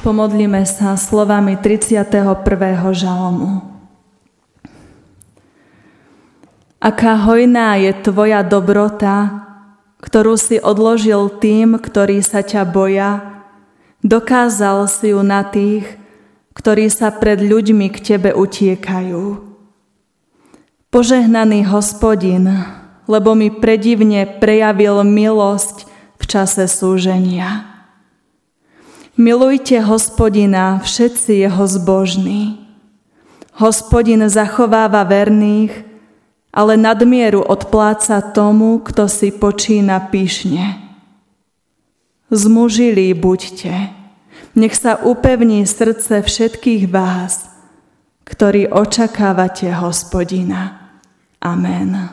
Pomodlíme sa slovami 31. žalomu. Aká hojná je tvoja dobrota, ktorú si odložil tým, ktorí sa ťa boja, dokázal si ju na tých, ktorí sa pred ľuďmi k tebe utiekajú. Požehnaný hospodin, lebo mi predivne prejavil milosť v čase súženia. Milujte hospodina všetci jeho zbožní. Hospodin zachováva verných, ale nadmieru odpláca tomu, kto si počína pyšne. Zmužili buďte, nech sa upevní srdce všetkých vás, ktorí očakávate hospodina. Amen.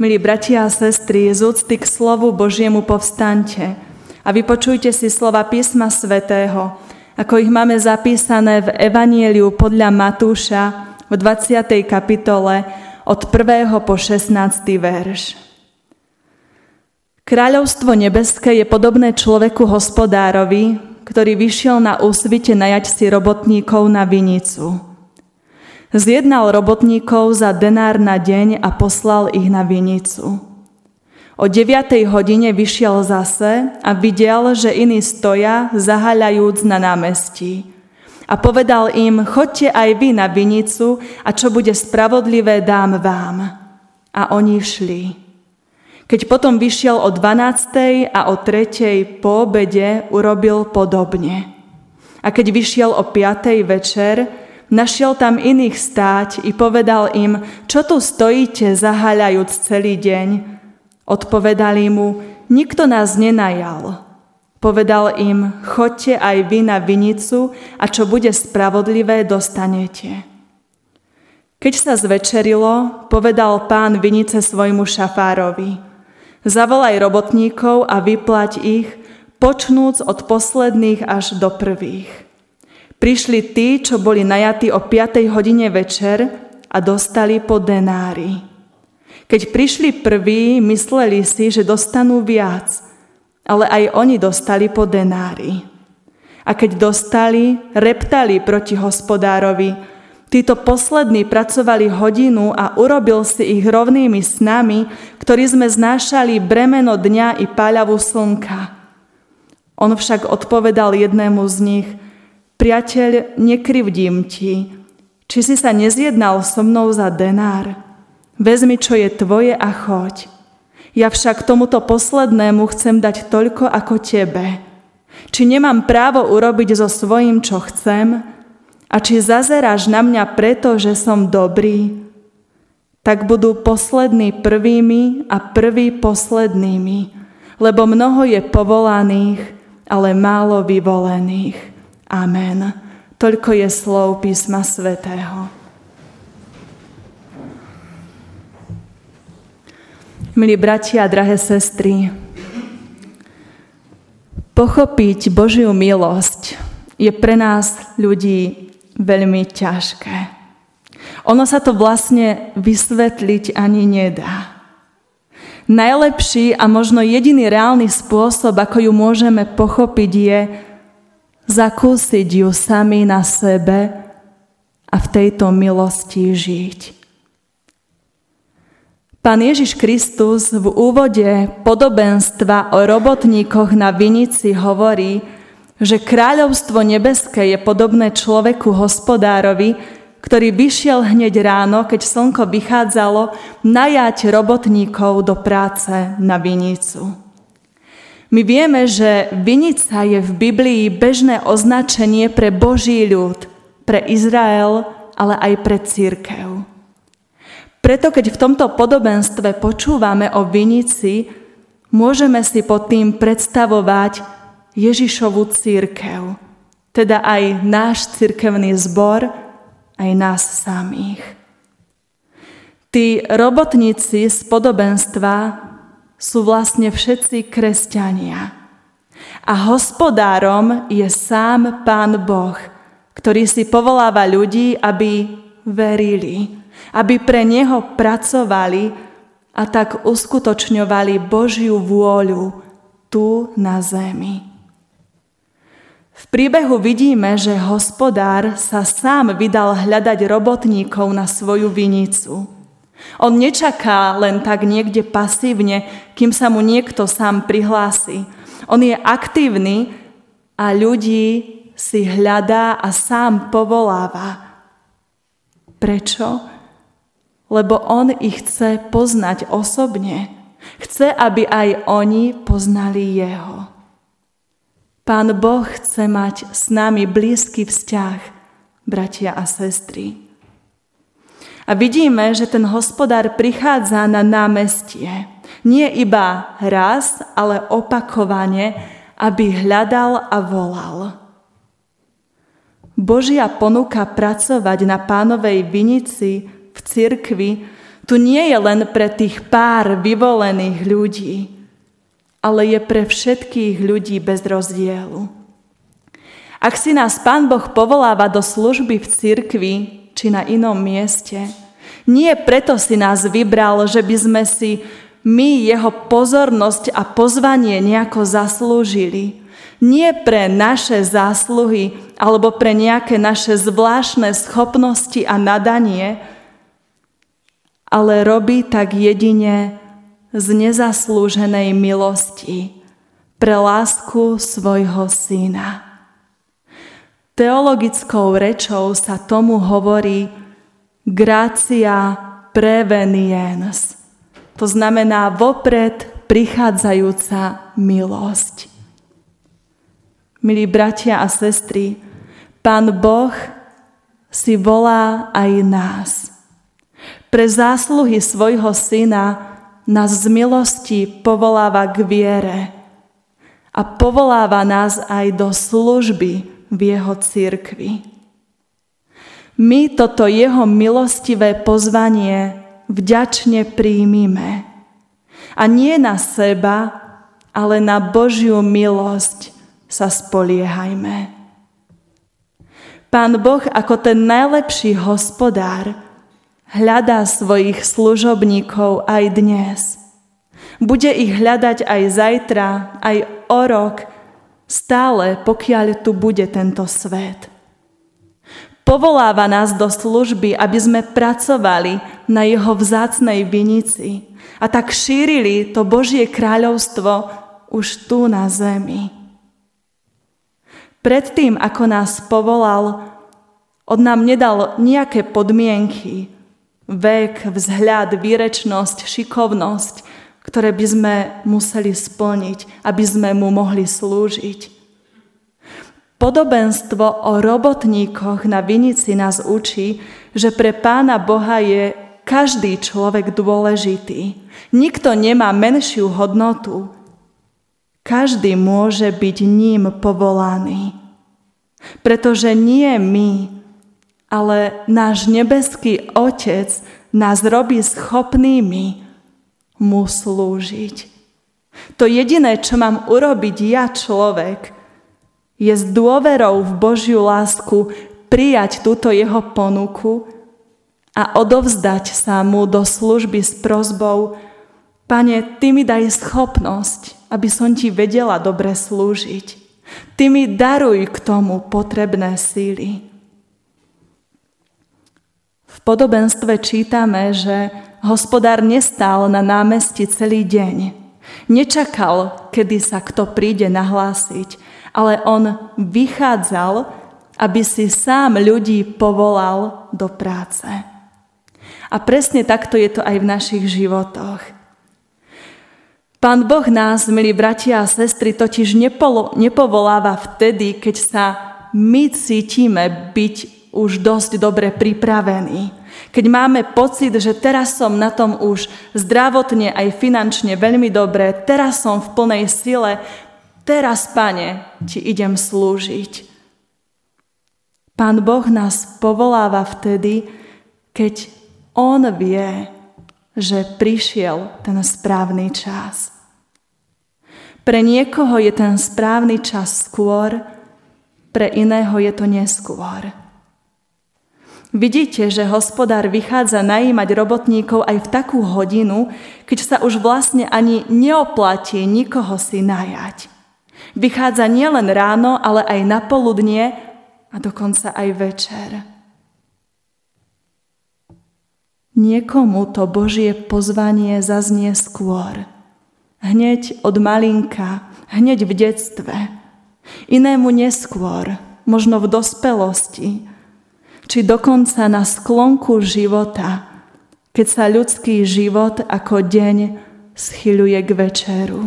Milí bratia a sestry, z úcty k slovu Božiemu povstante a vypočujte si slova písma svätého, ako ich máme zapísané v Evanieliu podľa Matúša v 20. kapitole od 1. po 16. verš. Kráľovstvo nebeské je podobné človeku hospodárovi, ktorý vyšiel na úsvite najať si robotníkov na vinicu. Zjednal robotníkov za denár na deň a poslal ich na vinicu. O 9. hodine vyšiel zase a videl, že iní stoja, zahaľajúc na námestí. A povedal im, chodte aj vy na vinicu a čo bude spravodlivé, dám vám. A oni šli. Keď potom vyšiel o 12. a o 3. po obede, urobil podobne. A keď vyšiel o 5. večer, našiel tam iných stáť i povedal im, čo tu stojíte, zahaľajúc celý deň. Odpovedali mu, nikto nás nenajal. Povedal im, chodte aj vy na vinicu a čo bude spravodlivé, dostanete. Keď sa zvečerilo, povedal pán vinice svojmu šafárovi, zavolaj robotníkov a vyplať ich, počnúc od posledných až do prvých. Prišli tí, čo boli najatí o 5. hodine večer a dostali po denári. Keď prišli prví, mysleli si, že dostanú viac – ale aj oni dostali po denári. A keď dostali, reptali proti hospodárovi. Títo poslední pracovali hodinu a urobil si ich rovnými s nami, ktorí sme znášali bremeno dňa i páľavu slnka. On však odpovedal jednému z nich, priateľ, nekrivdím ti, či si sa nezjednal so mnou za denár. Vezmi, čo je tvoje a choď. Ja však tomuto poslednému chcem dať toľko ako tebe. Či nemám právo urobiť so svojím, čo chcem? A či zazeráš na mňa preto, že som dobrý? Tak budú poslední prvými a prví poslednými, lebo mnoho je povolaných, ale málo vyvolených. Amen. Toľko je slov písma svätého. Milí bratia a drahé sestry, pochopiť Božiu milosť je pre nás ľudí veľmi ťažké. Ono sa to vlastne vysvetliť ani nedá. Najlepší a možno jediný reálny spôsob, ako ju môžeme pochopiť, je zakúsiť ju sami na sebe a v tejto milosti žiť. Pán Ježiš Kristus v úvode podobenstva o robotníkoch na vinici hovorí, že kráľovstvo nebeské je podobné človeku hospodárovi, ktorý vyšiel hneď ráno, keď slnko vychádzalo, najať robotníkov do práce na vinicu. My vieme, že vinica je v Biblii bežné označenie pre Boží ľud, pre Izrael, ale aj pre církev. Preto keď v tomto podobenstve počúvame o vinici, môžeme si pod tým predstavovať Ježišovu církev, teda aj náš církevný zbor, aj nás samých. Tí robotníci z podobenstva sú vlastne všetci kresťania. A hospodárom je sám Pán Boh, ktorý si povoláva ľudí, aby verili, aby pre Neho pracovali a tak uskutočňovali Božiu vôľu tu na zemi. V príbehu vidíme, že hospodár sa sám vydal hľadať robotníkov na svoju vinicu. On nečaká len tak niekde pasívne, kým sa mu niekto sám prihlási. On je aktívny a ľudí si hľadá a sám povoláva. Prečo? Lebo on ich chce poznať osobne. Chce, aby aj oni poznali jeho. Pán Boh chce mať s nami blízky vzťah, bratia a sestry. A vidíme, že ten hospodár prichádza na námestie. Nie iba raz, ale opakovane, aby hľadal a volal. Božia ponuka pracovať na pánovej vinici cirkvi tu nie je len pre tých pár vyvolených ľudí, ale je pre všetkých ľudí bez rozdielu. Ak si nás Pán Boh povoláva do služby v cirkvi či na inom mieste, nie preto si nás vybral, že by sme si my jeho pozornosť a pozvanie nejako zaslúžili. Nie pre naše zásluhy alebo pre nejaké naše zvláštne schopnosti a nadanie, ale robí tak jedine z nezaslúženej milosti pre lásku svojho syna. Teologickou rečou sa tomu hovorí gracia preveniens. To znamená vopred prichádzajúca milosť. Milí bratia a sestry, Pán Boh si volá aj nás. Pre zásluhy svojho syna nás z milosti povoláva k viere a povoláva nás aj do služby v jeho církvi. My toto jeho milostivé pozvanie vďačne príjmime. A nie na seba, ale na Božiu milosť sa spoliehajme. Pán Boh ako ten najlepší hospodár hľadá svojich služobníkov aj dnes. Bude ich hľadať aj zajtra, aj o rok, stále pokiaľ tu bude tento svet. Povoláva nás do služby, aby sme pracovali na jeho vzácnej vinici a tak šírili to Božie kráľovstvo už tu na zemi. Predtým, ako nás povolal, od nám nedal nejaké podmienky, vek, vzhľad, výrečnosť, šikovnosť, ktoré by sme museli splniť, aby sme mu mohli slúžiť. Podobenstvo o robotníkoch na vinici nás učí, že pre Pána Boha je každý človek dôležitý. Nikto nemá menšiu hodnotu. Každý môže byť ním povolaný. Pretože nie my, ale náš nebeský Otec nás robí schopnými mu slúžiť. To jediné, čo mám urobiť ja, človek, je s dôverou v Božiu lásku prijať túto jeho ponuku a odovzdať sa mu do služby s prozbou Pane, Ty mi daj schopnosť, aby som Ti vedela dobre slúžiť. Ty mi daruj k tomu potrebné síly. V podobenstve čítame, že hospodár nestál na námestí celý deň. Nečakal, kedy sa kto príde nahlásiť, ale on vychádzal, aby si sám ľudí povolal do práce. A presne takto je to aj v našich životoch. Pán Boh nás, milí bratia a sestry, totiž nepovoláva vtedy, keď sa my cítime byť už dosť dobre pripravený. Keď máme pocit, že teraz som na tom už zdravotne aj finančne veľmi dobre, teraz som v plnej sile, teraz, pane, ti idem slúžiť. Pán Boh nás povoláva vtedy, keď On vie, že prišiel ten správny čas. Pre niekoho je ten správny čas skôr, pre iného je to neskôr. Vidíte, že hospodár vychádza najímať robotníkov aj v takú hodinu, keď sa už vlastne ani neoplatí nikoho si najať. Vychádza nielen ráno, ale aj na poludnie a dokonca aj večer. Niekomu to Božie pozvanie zaznie skôr. Hneď od malinka, hneď v detstve. Inému neskôr, možno v dospelosti, či dokonca na sklonku života, keď sa ľudský život ako deň schyľuje k večeru.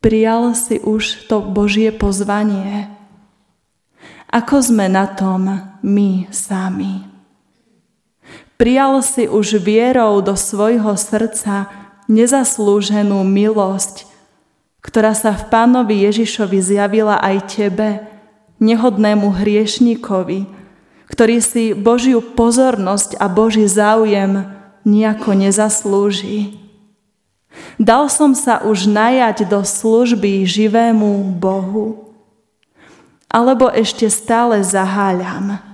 Prijal si už to Božie pozvanie. Ako sme na tom my sami? Prijal si už vierou do svojho srdca nezaslúženú milosť, ktorá sa v pánovi Ježišovi zjavila aj tebe, nehodnému hriešnikovi, ktorý si Božiu pozornosť a Boží záujem nejako nezaslúži. Dal som sa už najať do služby živému Bohu? Alebo ešte stále zaháľam?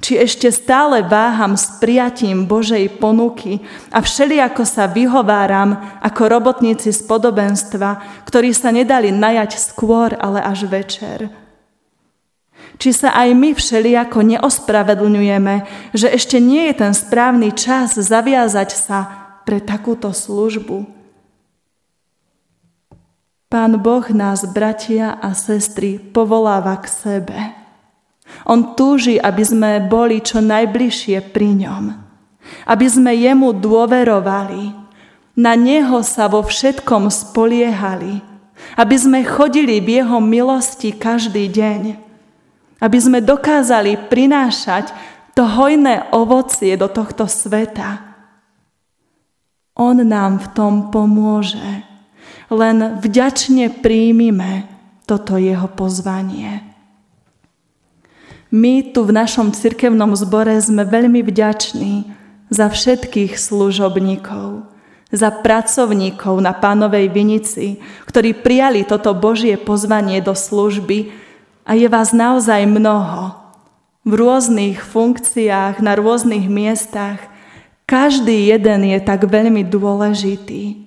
či ešte stále váham s prijatím Božej ponuky a všelijako sa vyhováram ako robotníci z podobenstva, ktorí sa nedali najať skôr, ale až večer. Či sa aj my všelijako neospravedlňujeme, že ešte nie je ten správny čas zaviazať sa pre takúto službu. Pán Boh nás, bratia a sestry, povoláva k sebe. On túži, aby sme boli čo najbližšie pri ňom. Aby sme jemu dôverovali. Na neho sa vo všetkom spoliehali. Aby sme chodili v jeho milosti každý deň. Aby sme dokázali prinášať to hojné ovocie do tohto sveta. On nám v tom pomôže. Len vďačne príjmime toto jeho pozvanie. My tu v našom cirkevnom zbore sme veľmi vďační za všetkých služobníkov, za pracovníkov na pánovej vinici, ktorí prijali toto Božie pozvanie do služby a je vás naozaj mnoho. V rôznych funkciách, na rôznych miestach. Každý jeden je tak veľmi dôležitý.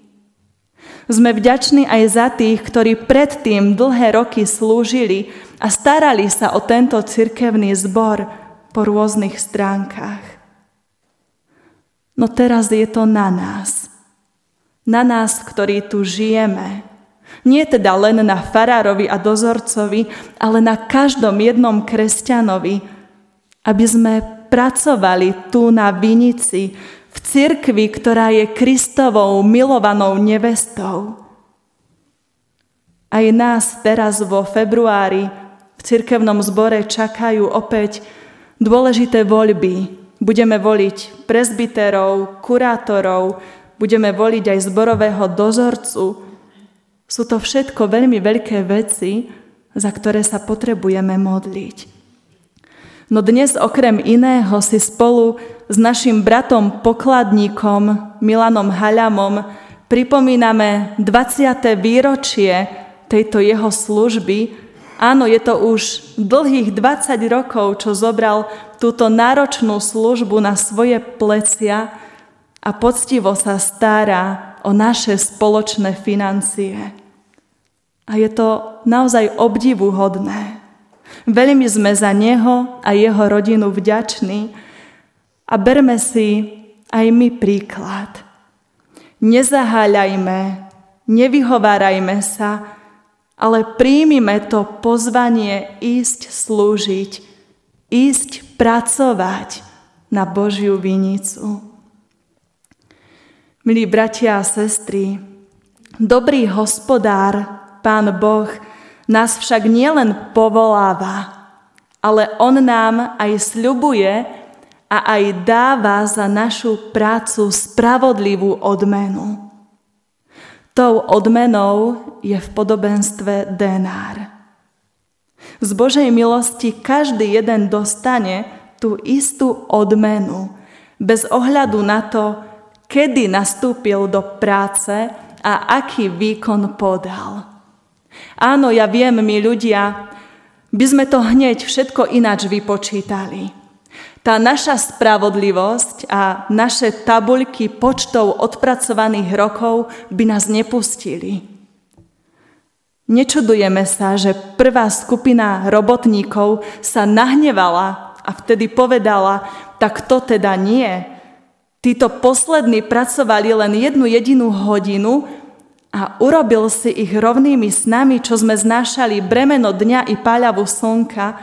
Sme vďační aj za tých, ktorí predtým dlhé roky slúžili a starali sa o tento cirkevný zbor po rôznych stránkach. No teraz je to na nás. Na nás, ktorí tu žijeme. Nie teda len na farárovi a dozorcovi, ale na každom jednom kresťanovi, aby sme pracovali tu na vinici, v cirkvi, ktorá je Kristovou milovanou nevestou. Aj nás teraz vo februári v cirkevnom zbore čakajú opäť dôležité voľby. Budeme voliť prezbiterov, kurátorov, budeme voliť aj zborového dozorcu. Sú to všetko veľmi veľké veci, za ktoré sa potrebujeme modliť. No dnes okrem iného si spolu s našim bratom pokladníkom Milanom Haľamom pripomíname 20. výročie tejto jeho služby. Áno, je to už dlhých 20 rokov, čo zobral túto náročnú službu na svoje plecia a poctivo sa stará o naše spoločné financie. A je to naozaj obdivuhodné. Veľmi sme za neho a jeho rodinu vďační, a berme si aj my príklad. Nezaháľajme, nevyhovárajme sa, ale príjmime to pozvanie ísť slúžiť, ísť pracovať na Božiu vinicu. Milí bratia a sestry, dobrý hospodár, Pán Boh, nás však nielen povoláva, ale On nám aj sľubuje, a aj dáva za našu prácu spravodlivú odmenu. Tou odmenou je v podobenstve denár. Z Božej milosti každý jeden dostane tú istú odmenu, bez ohľadu na to, kedy nastúpil do práce a aký výkon podal. Áno, ja viem, my ľudia, by sme to hneď všetko ináč vypočítali. Tá naša spravodlivosť a naše tabuľky počtov odpracovaných rokov by nás nepustili. Nečudujeme sa, že prvá skupina robotníkov sa nahnevala a vtedy povedala, tak to teda nie. Títo poslední pracovali len jednu jedinú hodinu a urobil si ich rovnými s nami, čo sme znášali bremeno dňa i páľavu slnka,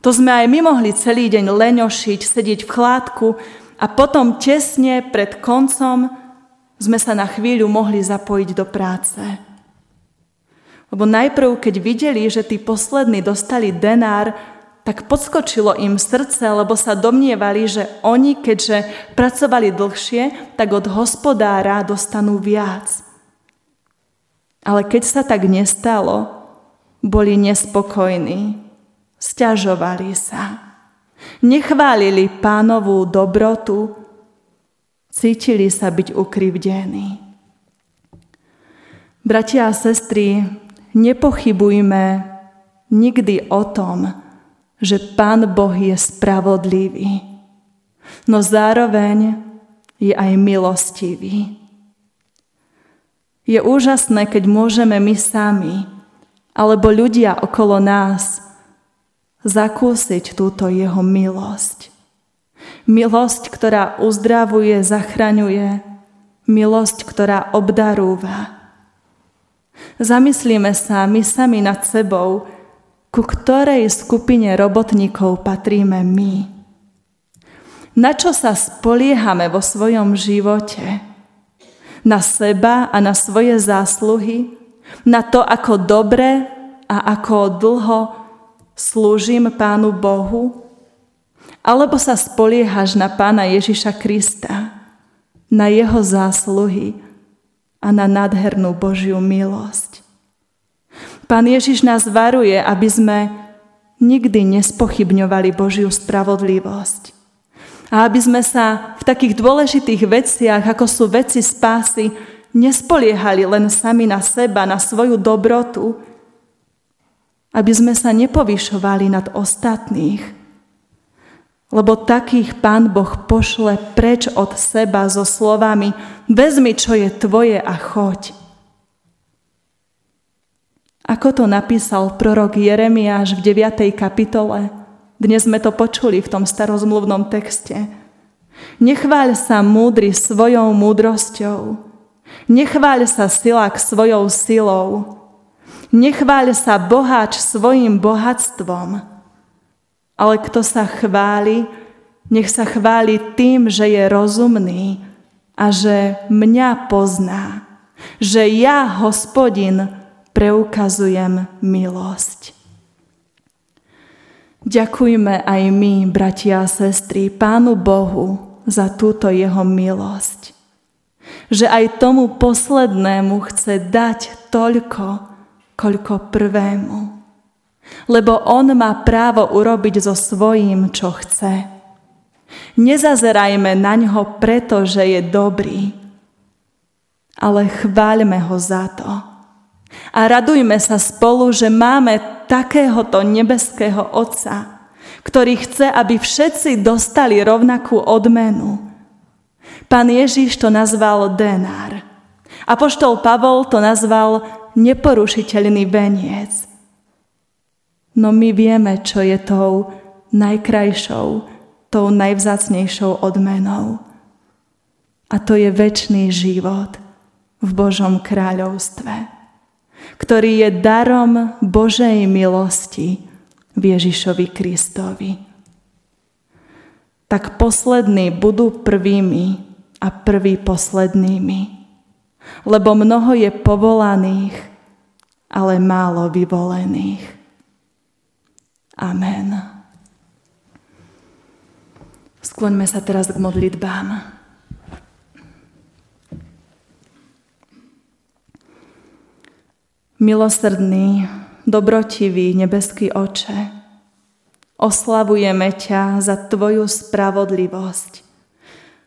to sme aj my mohli celý deň leňošiť, sedieť v chládku a potom tesne pred koncom sme sa na chvíľu mohli zapojiť do práce. Lebo najprv, keď videli, že tí poslední dostali denár, tak podskočilo im srdce, lebo sa domnievali, že oni, keďže pracovali dlhšie, tak od hospodára dostanú viac. Ale keď sa tak nestalo, boli nespokojní Sťažovali sa. Nechválili pánovú dobrotu, cítili sa byť ukrivdení. Bratia a sestry, nepochybujme nikdy o tom, že Pán Boh je spravodlivý, no zároveň je aj milostivý. Je úžasné, keď môžeme my sami alebo ľudia okolo nás zakúsiť túto jeho milosť. Milosť, ktorá uzdravuje, zachraňuje, milosť, ktorá obdarúva. Zamyslíme sa my sami nad sebou, ku ktorej skupine robotníkov patríme my. Na čo sa spoliehame vo svojom živote? Na seba a na svoje zásluhy? Na to, ako dobre a ako dlho slúžim Pánu Bohu? Alebo sa spoliehaš na Pána Ježiša Krista, na Jeho zásluhy a na nádhernú Božiu milosť? Pán Ježiš nás varuje, aby sme nikdy nespochybňovali Božiu spravodlivosť. A aby sme sa v takých dôležitých veciach, ako sú veci spásy, nespoliehali len sami na seba, na svoju dobrotu, aby sme sa nepovyšovali nad ostatných, lebo takých Pán Boh pošle preč od seba so slovami vezmi, čo je tvoje a choď. Ako to napísal prorok Jeremiáš v 9. kapitole, dnes sme to počuli v tom starozmluvnom texte. Nechváľ sa múdry svojou múdrosťou, nechváľ sa silák svojou silou, Nechváľ sa boháč svojim bohatstvom, ale kto sa chváli, nech sa chváli tým, že je rozumný a že mňa pozná, že ja, hospodin, preukazujem milosť. Ďakujme aj my, bratia a sestry, Pánu Bohu za túto jeho milosť. Že aj tomu poslednému chce dať toľko, koľko prvému. Lebo on má právo urobiť so svojím, čo chce. Nezazerajme na ňo preto, že je dobrý, ale chváľme ho za to. A radujme sa spolu, že máme takéhoto nebeského Otca, ktorý chce, aby všetci dostali rovnakú odmenu. Pán Ježiš to nazval denár. Apoštol Pavol to nazval neporušiteľný veniec. No my vieme, čo je tou najkrajšou, tou najvzácnejšou odmenou. A to je väčší život v Božom kráľovstve, ktorý je darom Božej milosti v Ježišovi Kristovi. Tak poslední budú prvými a prví poslednými lebo mnoho je povolaných, ale málo vyvolených. Amen. Skloňme sa teraz k modlitbám. Milosrdný, dobrotivý nebeský oče, oslavujeme ťa za Tvoju spravodlivosť,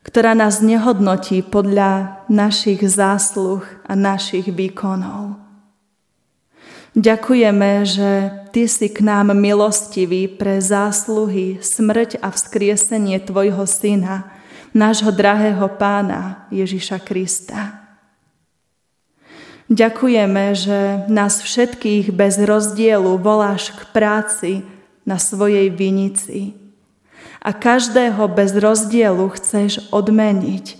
ktorá nás nehodnotí podľa našich zásluh a našich výkonov. Ďakujeme, že Ty si k nám milostivý pre zásluhy, smrť a vzkriesenie Tvojho Syna, nášho drahého Pána Ježiša Krista. Ďakujeme, že nás všetkých bez rozdielu voláš k práci na svojej vinici a každého bez rozdielu chceš odmeniť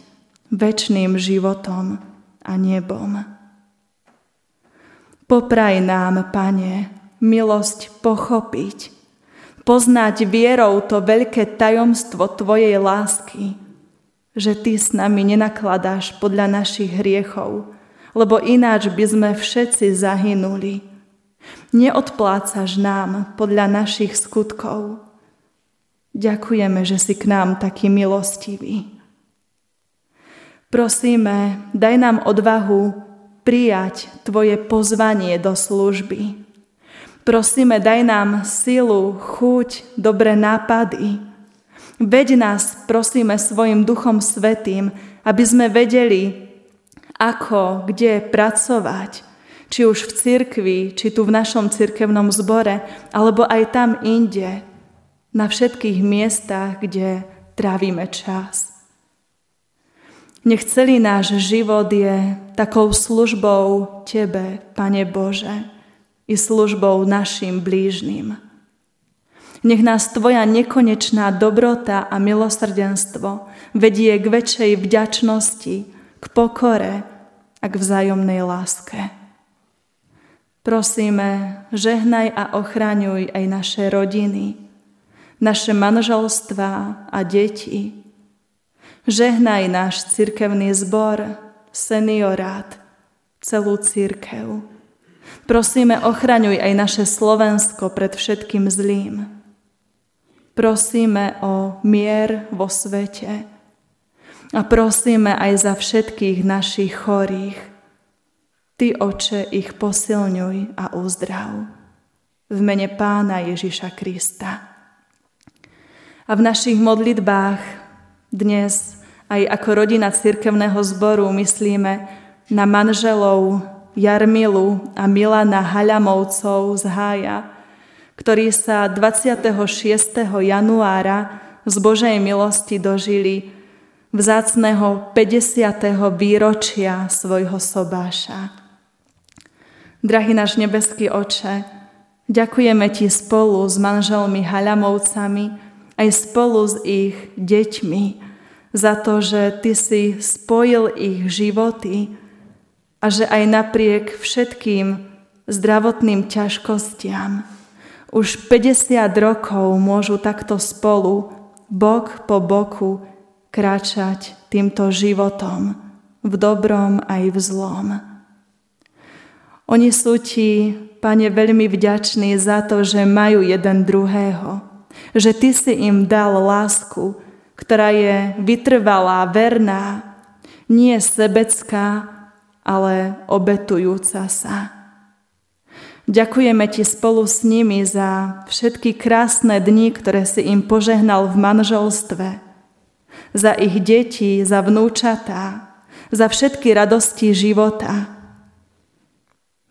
väčšným životom a nebom. Popraj nám, Pane, milosť pochopiť, poznať vierou to veľké tajomstvo Tvojej lásky, že Ty s nami nenakladáš podľa našich hriechov, lebo ináč by sme všetci zahynuli. Neodplácaš nám podľa našich skutkov. Ďakujeme, že si k nám taký milostivý. Prosíme, daj nám odvahu prijať Tvoje pozvanie do služby. Prosíme, daj nám silu, chuť, dobré nápady. Veď nás, prosíme, svojim Duchom Svetým, aby sme vedeli, ako, kde pracovať, či už v cirkvi, či tu v našom cirkevnom zbore, alebo aj tam inde, na všetkých miestach, kde trávime čas. Nech celý náš život je takou službou Tebe, Pane Bože, i službou našim blížnym. Nech nás Tvoja nekonečná dobrota a milosrdenstvo vedie k väčšej vďačnosti, k pokore a k vzájomnej láske. Prosíme, žehnaj a ochraňuj aj naše rodiny, naše manželstvá a deti, Žehnaj náš cirkevný zbor, seniorát, celú církev. Prosíme, ochraňuj aj naše Slovensko pred všetkým zlým. Prosíme o mier vo svete a prosíme aj za všetkých našich chorých. Ty, Oče, ich posilňuj a uzdrav. V mene Pána Ježiša Krista. A v našich modlitbách dnes aj ako rodina cirkevného zboru myslíme na manželov Jarmilu a Milana Haľamovcov z Hája, ktorí sa 26. januára z Božej milosti dožili vzácného 50. výročia svojho sobáša. Drahý náš nebeský oče, ďakujeme Ti spolu s manželmi Haľamovcami aj spolu s ich deťmi za to, že Ty si spojil ich životy a že aj napriek všetkým zdravotným ťažkostiam už 50 rokov môžu takto spolu, bok po boku, kráčať týmto životom v dobrom aj v zlom. Oni sú ti, Pane, veľmi vďační za to, že majú jeden druhého, že Ty si im dal lásku, ktorá je vytrvalá, verná, nie sebecká, ale obetujúca sa. Ďakujeme Ti spolu s nimi za všetky krásne dni, ktoré si im požehnal v manželstve, za ich deti, za vnúčatá, za všetky radosti života.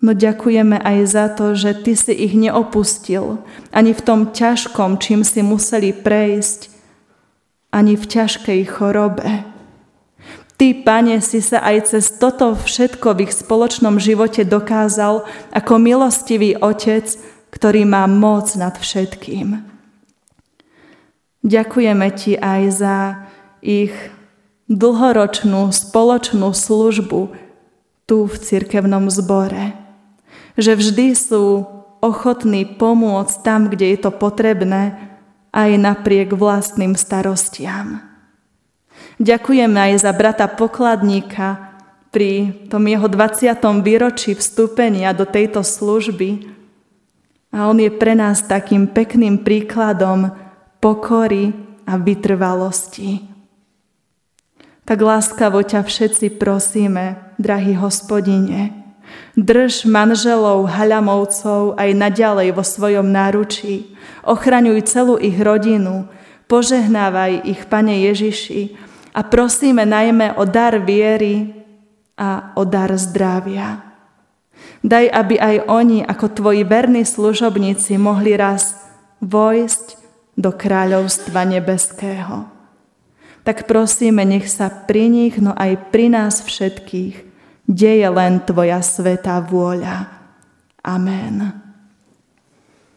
No ďakujeme aj za to, že Ty si ich neopustil ani v tom ťažkom, čím si museli prejsť, ani v ťažkej chorobe. Ty, Pane, si sa aj cez toto všetko v ich spoločnom živote dokázal ako milostivý Otec, ktorý má moc nad všetkým. Ďakujeme Ti aj za ich dlhoročnú spoločnú službu tu v cirkevnom zbore. Že vždy sú ochotní pomôcť tam, kde je to potrebné, aj napriek vlastným starostiam. Ďakujeme aj za brata pokladníka pri tom jeho 20. výročí vstúpenia do tejto služby. A on je pre nás takým pekným príkladom pokory a vytrvalosti. Tak láskavo ťa všetci prosíme, drahý hospodine, Drž manželov Haľamovcov aj naďalej vo svojom náručí. Ochraňuj celú ich rodinu. Požehnávaj ich, Pane Ježiši. A prosíme najmä o dar viery a o dar zdravia. Daj, aby aj oni, ako tvoji verní služobníci, mohli raz vojsť do kráľovstva nebeského. Tak prosíme, nech sa pri nich, no aj pri nás všetkých deje len Tvoja svetá vôľa. Amen.